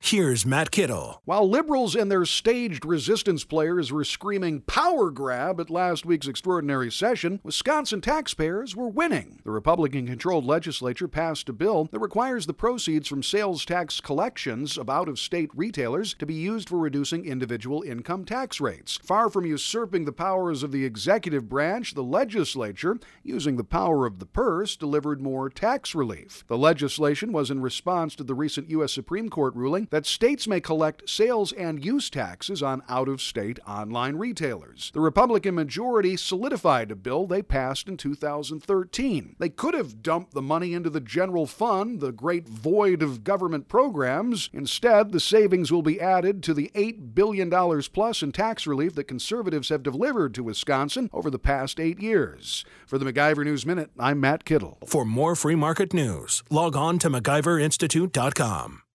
Here's Matt Kittle. While liberals and their staged resistance players were screaming power grab at last week's extraordinary session, Wisconsin taxpayers were winning. The Republican controlled legislature passed a bill that requires the proceeds from sales tax collections of out of state retailers to be used for reducing individual income tax rates. Far from usurping the powers of the executive branch, the legislature, using the power of the purse, delivered more tax relief. The legislation was in response to the recent U.S. Supreme Court ruling that states may collect sales and use taxes on out of state online retailers. The Republican majority solidified a bill they passed in 2013. They could have dumped the money into the general fund, the great void of government programs. Instead, the savings will be added to the $8 billion plus in tax relief that conservatives have delivered to Wisconsin over the past eight years. For the MacIver News Minute, I'm Matt Kittle. For more free market news, log on to MacIverInstitute.com.